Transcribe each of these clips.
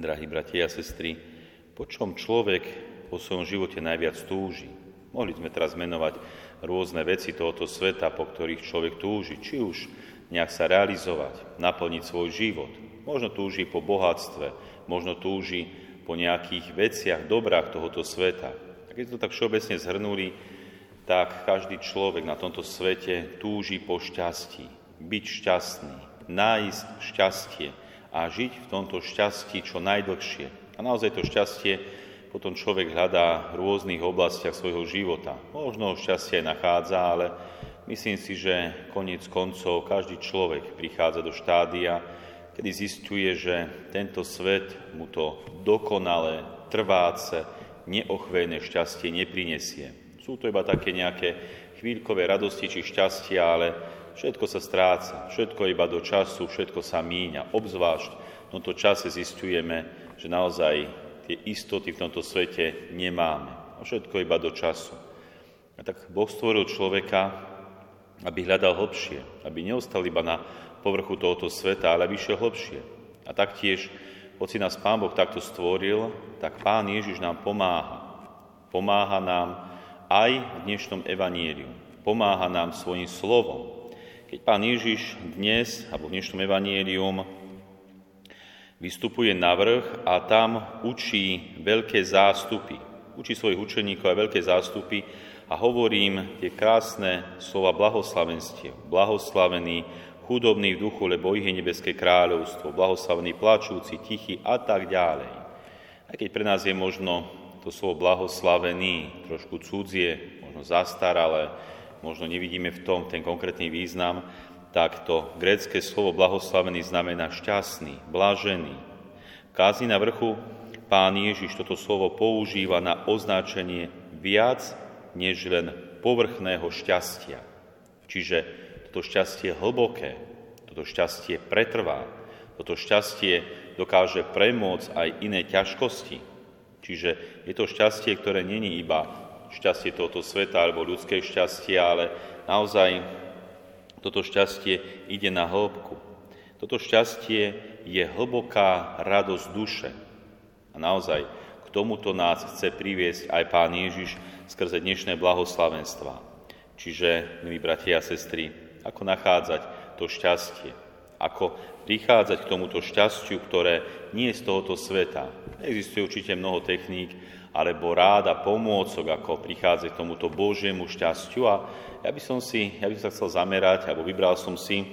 drahí bratia a sestry, po čom človek po svojom živote najviac túži. Mohli sme teraz menovať rôzne veci tohoto sveta, po ktorých človek túži, či už nejak sa realizovať, naplniť svoj život. Možno túži po bohatstve, možno túži po nejakých veciach, dobrách tohoto sveta. A keď to tak všeobecne zhrnuli, tak každý človek na tomto svete túži po šťastí, byť šťastný, nájsť šťastie, a žiť v tomto šťastí čo najdlhšie. A naozaj to šťastie potom človek hľadá v rôznych oblastiach svojho života. Možno šťastie aj nachádza, ale myslím si, že koniec koncov každý človek prichádza do štádia, kedy zistuje, že tento svet mu to dokonale, trváce, neochvejné šťastie neprinesie. Sú to iba také nejaké chvíľkové radosti či šťastia, ale Všetko sa stráca, všetko iba do času, všetko sa míňa. Obzvlášť v tomto čase zistujeme, že naozaj tie istoty v tomto svete nemáme. A všetko iba do času. A tak Boh stvoril človeka, aby hľadal hlbšie, aby neostal iba na povrchu tohoto sveta, ale aby išiel hlbšie. A taktiež, hoci nás Pán Boh takto stvoril, tak Pán Ježiš nám pomáha. Pomáha nám aj v dnešnom evaníliu. Pomáha nám svojim slovom. Keď pán Ježiš dnes, alebo v dnešnom evanielium, vystupuje na vrch a tam učí veľké zástupy. Učí svojich učeníkov aj veľké zástupy a hovorím tie krásne slova blahoslavenstiev. Blahoslavený, chudobný v duchu, lebo ich je nebeské kráľovstvo. Blahoslavený, plačúci, tichý a tak ďalej. Aj keď pre nás je možno to slovo blahoslavený trošku cudzie, možno zastaralé, možno nevidíme v tom ten konkrétny význam, tak to grécké slovo blahoslavený znamená šťastný, blažený. Kázni na vrchu pán Ježiš toto slovo používa na označenie viac než len povrchného šťastia. Čiže toto šťastie hlboké, toto šťastie pretrvá, toto šťastie dokáže premôcť aj iné ťažkosti. Čiže je to šťastie, ktoré není iba šťastie tohoto sveta alebo ľudské šťastie, ale naozaj toto šťastie ide na hĺbku. Toto šťastie je hlboká radosť duše. A naozaj k tomuto nás chce priviesť aj Pán Ježiš skrze dnešné blahoslavenstva. Čiže, milí bratia a sestry, ako nachádzať to šťastie, ako prichádzať k tomuto šťastiu, ktoré nie je z tohoto sveta. Existuje určite mnoho techník, alebo rád a pomôcok, ako prichádzať k tomuto Božiemu šťastiu. A ja by som si, ja by som sa chcel zamerať, alebo vybral som si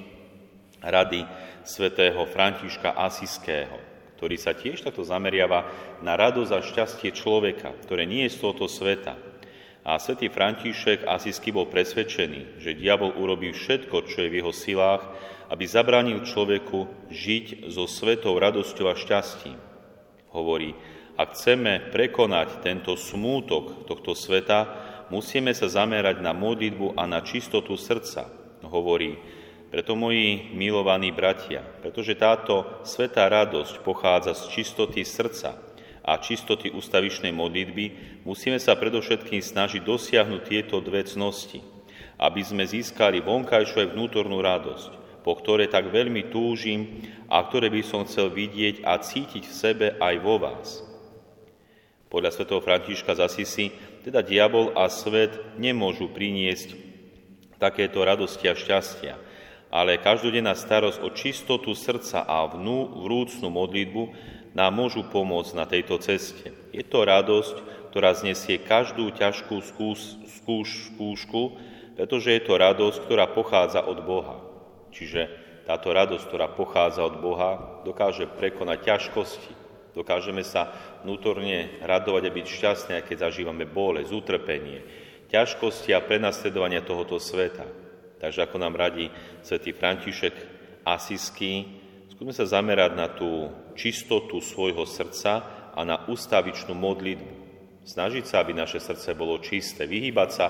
rady svätého Františka Asiského, ktorý sa tiež takto zameriava na radosť a šťastie človeka, ktoré nie je z tohoto sveta. A svätý František Asisky bol presvedčený, že diabol urobí všetko, čo je v jeho silách, aby zabránil človeku žiť so svetou radosťou a šťastím. Hovorí, ak chceme prekonať tento smútok tohto sveta, musíme sa zamerať na modlitbu a na čistotu srdca, hovorí. Preto, moji milovaní bratia, pretože táto svetá radosť pochádza z čistoty srdca a čistoty ustavičnej modlitby, musíme sa predovšetkým snažiť dosiahnuť tieto dve cnosti, aby sme získali vonkajšiu aj vnútornú radosť, po ktoré tak veľmi túžim a ktoré by som chcel vidieť a cítiť v sebe aj vo vás. Podľa svätého Františka z Asisi, teda diabol a svet nemôžu priniesť takéto radosti a šťastia, ale každodenná starosť o čistotu srdca a vnú, vrúcnú modlitbu nám môžu pomôcť na tejto ceste. Je to radosť, ktorá znesie každú ťažkú skúš, skúš, skúšku, pretože je to radosť, ktorá pochádza od Boha. Čiže táto radosť, ktorá pochádza od Boha, dokáže prekonať ťažkosti, Dokážeme sa vnútorne radovať a byť šťastní, aj keď zažívame bolesť, utrpenie, ťažkosti a prenasledovania tohoto sveta. Takže ako nám radí svätý František Asisky, skúsme sa zamerať na tú čistotu svojho srdca a na ustavičnú modlitbu. Snažiť sa, aby naše srdce bolo čisté, vyhýbať sa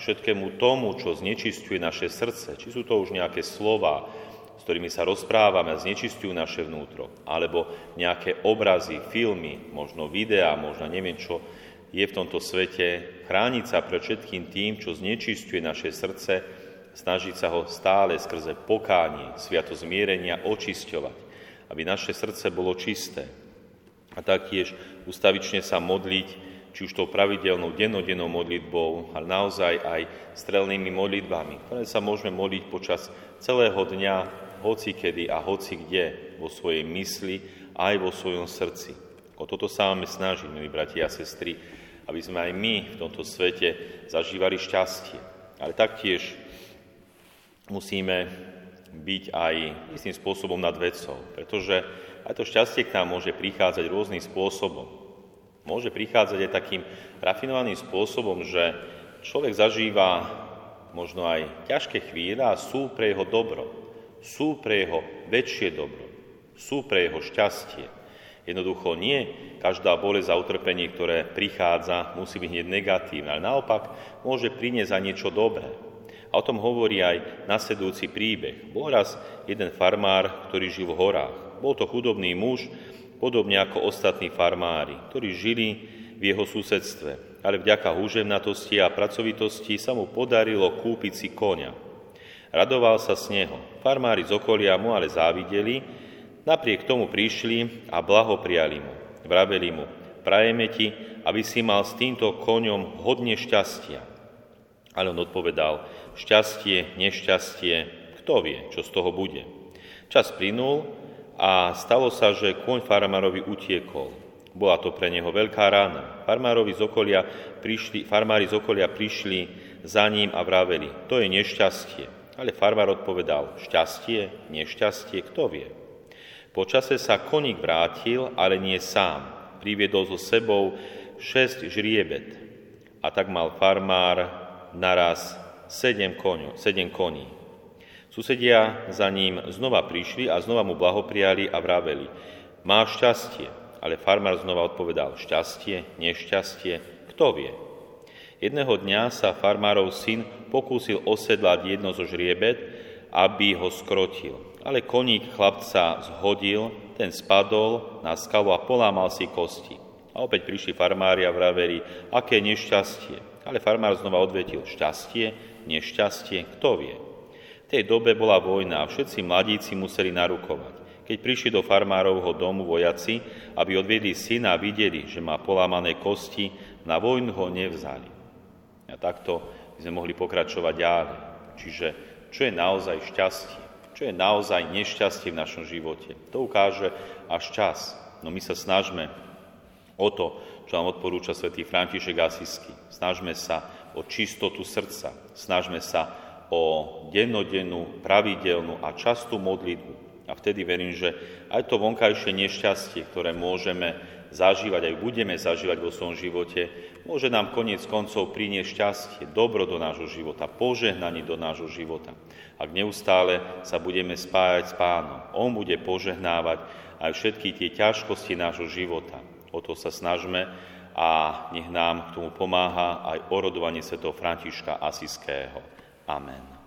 všetkému tomu, čo znečistuje naše srdce. Či sú to už nejaké slova, s ktorými sa rozprávame a znečistujú naše vnútro, alebo nejaké obrazy, filmy, možno videá, možno neviem čo, je v tomto svete chrániť sa pred všetkým tým, čo znečistuje naše srdce, snažiť sa ho stále skrze pokánie, sviato zmierenia očisťovať, aby naše srdce bolo čisté. a taktiež ustavične sa modliť, či už tou pravidelnou dennodennou modlitbou, ale naozaj aj strelnými modlitbami, ktoré sa môžeme modliť počas celého dňa, hoci kedy a hoci kde, vo svojej mysli, aj vo svojom srdci. O toto sa máme snažiť, milí bratia a sestry, aby sme aj my v tomto svete zažívali šťastie. Ale taktiež musíme byť aj istým spôsobom nad vecou, pretože aj to šťastie k nám môže prichádzať rôznym spôsobom. Môže prichádzať aj takým rafinovaným spôsobom, že človek zažíva možno aj ťažké chvíle a sú pre jeho dobro, sú pre jeho väčšie dobro, sú pre jeho šťastie. Jednoducho nie každá bolesť a utrpenie, ktoré prichádza, musí byť hneď negatívne, ale naopak môže priniesť aj niečo dobré. A o tom hovorí aj nasledujúci príbeh. Bol raz jeden farmár, ktorý žil v horách. Bol to chudobný muž, podobne ako ostatní farmári, ktorí žili v jeho susedstve. Ale vďaka húževnatosti a pracovitosti sa mu podarilo kúpiť si konia. Radoval sa z neho. Farmári z okolia mu ale závideli, napriek tomu prišli a blahopriali mu. Vraveli mu, prajeme ti, aby si mal s týmto koňom hodne šťastia. Ale on odpovedal, šťastie, nešťastie, kto vie, čo z toho bude. Čas plynul a stalo sa, že kôň farmárovi utiekol. Bola to pre neho veľká rána. Farmárovi z okolia prišli, farmári z okolia prišli za ním a vraveli, to je nešťastie. Ale farmár odpovedal, šťastie, nešťastie, kto vie. Po čase sa koník vrátil, ale nie sám. Priviedol so sebou šesť žriebet. A tak mal farmár naraz sedem, koňu, sedem koní. Susedia za ním znova prišli a znova mu blahoprijali a vraveli, má šťastie, ale farmár znova odpovedal, šťastie, nešťastie, kto vie. Jedného dňa sa farmárov syn pokúsil osedlať jedno zo žriebet, aby ho skrotil. Ale koník chlapca zhodil, ten spadol na skalu a polámal si kosti. A opäť prišli farmári a vraveli, aké nešťastie. Ale farmár znova odvetil, šťastie, nešťastie, kto vie. V tej dobe bola vojna a všetci mladíci museli narukovať. Keď prišli do farmárovho domu vojaci, aby odviedli syna a videli, že má polámané kosti, na vojnu ho nevzali. A takto by sme mohli pokračovať ďalej. Čiže čo je naozaj šťastie? Čo je naozaj nešťastie v našom živote? To ukáže až čas. No my sa snažme o to, čo nám odporúča svätý František Asisky. Snažme sa o čistotu srdca. Snažme sa o dennodennú, pravidelnú a častú modlitbu. A vtedy verím, že aj to vonkajšie nešťastie, ktoré môžeme zažívať, aj budeme zažívať vo svojom živote, môže nám koniec koncov priniesť šťastie, dobro do nášho života, požehnanie do nášho života. Ak neustále sa budeme spájať s Pánom, On bude požehnávať aj všetky tie ťažkosti nášho života. O to sa snažme a nech nám k tomu pomáha aj orodovanie svätého Františka Asiského. Amen.